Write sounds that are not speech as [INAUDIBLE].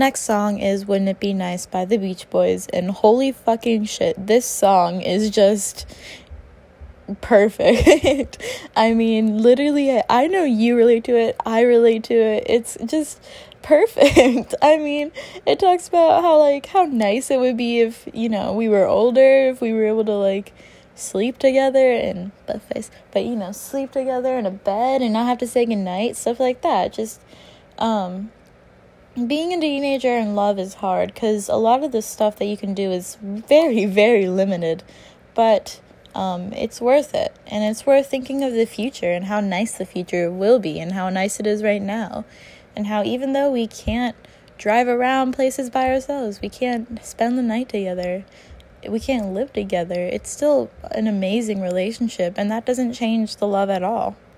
next song is Wouldn't It Be Nice by the Beach Boys. And holy fucking shit, this song is just perfect. [LAUGHS] I mean, literally, I know you relate to it, I relate to it. It's just perfect. [LAUGHS] I mean, it talks about how, like, how nice it would be if, you know, we were older, if we were able to, like, sleep together and butt face, but you know, sleep together in a bed and not have to say goodnight, stuff like that. Just, um, being a teenager in love is hard because a lot of the stuff that you can do is very, [LAUGHS] very limited, but um, it's worth it. And it's worth thinking of the future and how nice the future will be and how nice it is right now. And how even though we can't drive around places by ourselves, we can't spend the night together, we can't live together, it's still an amazing relationship. And that doesn't change the love at all.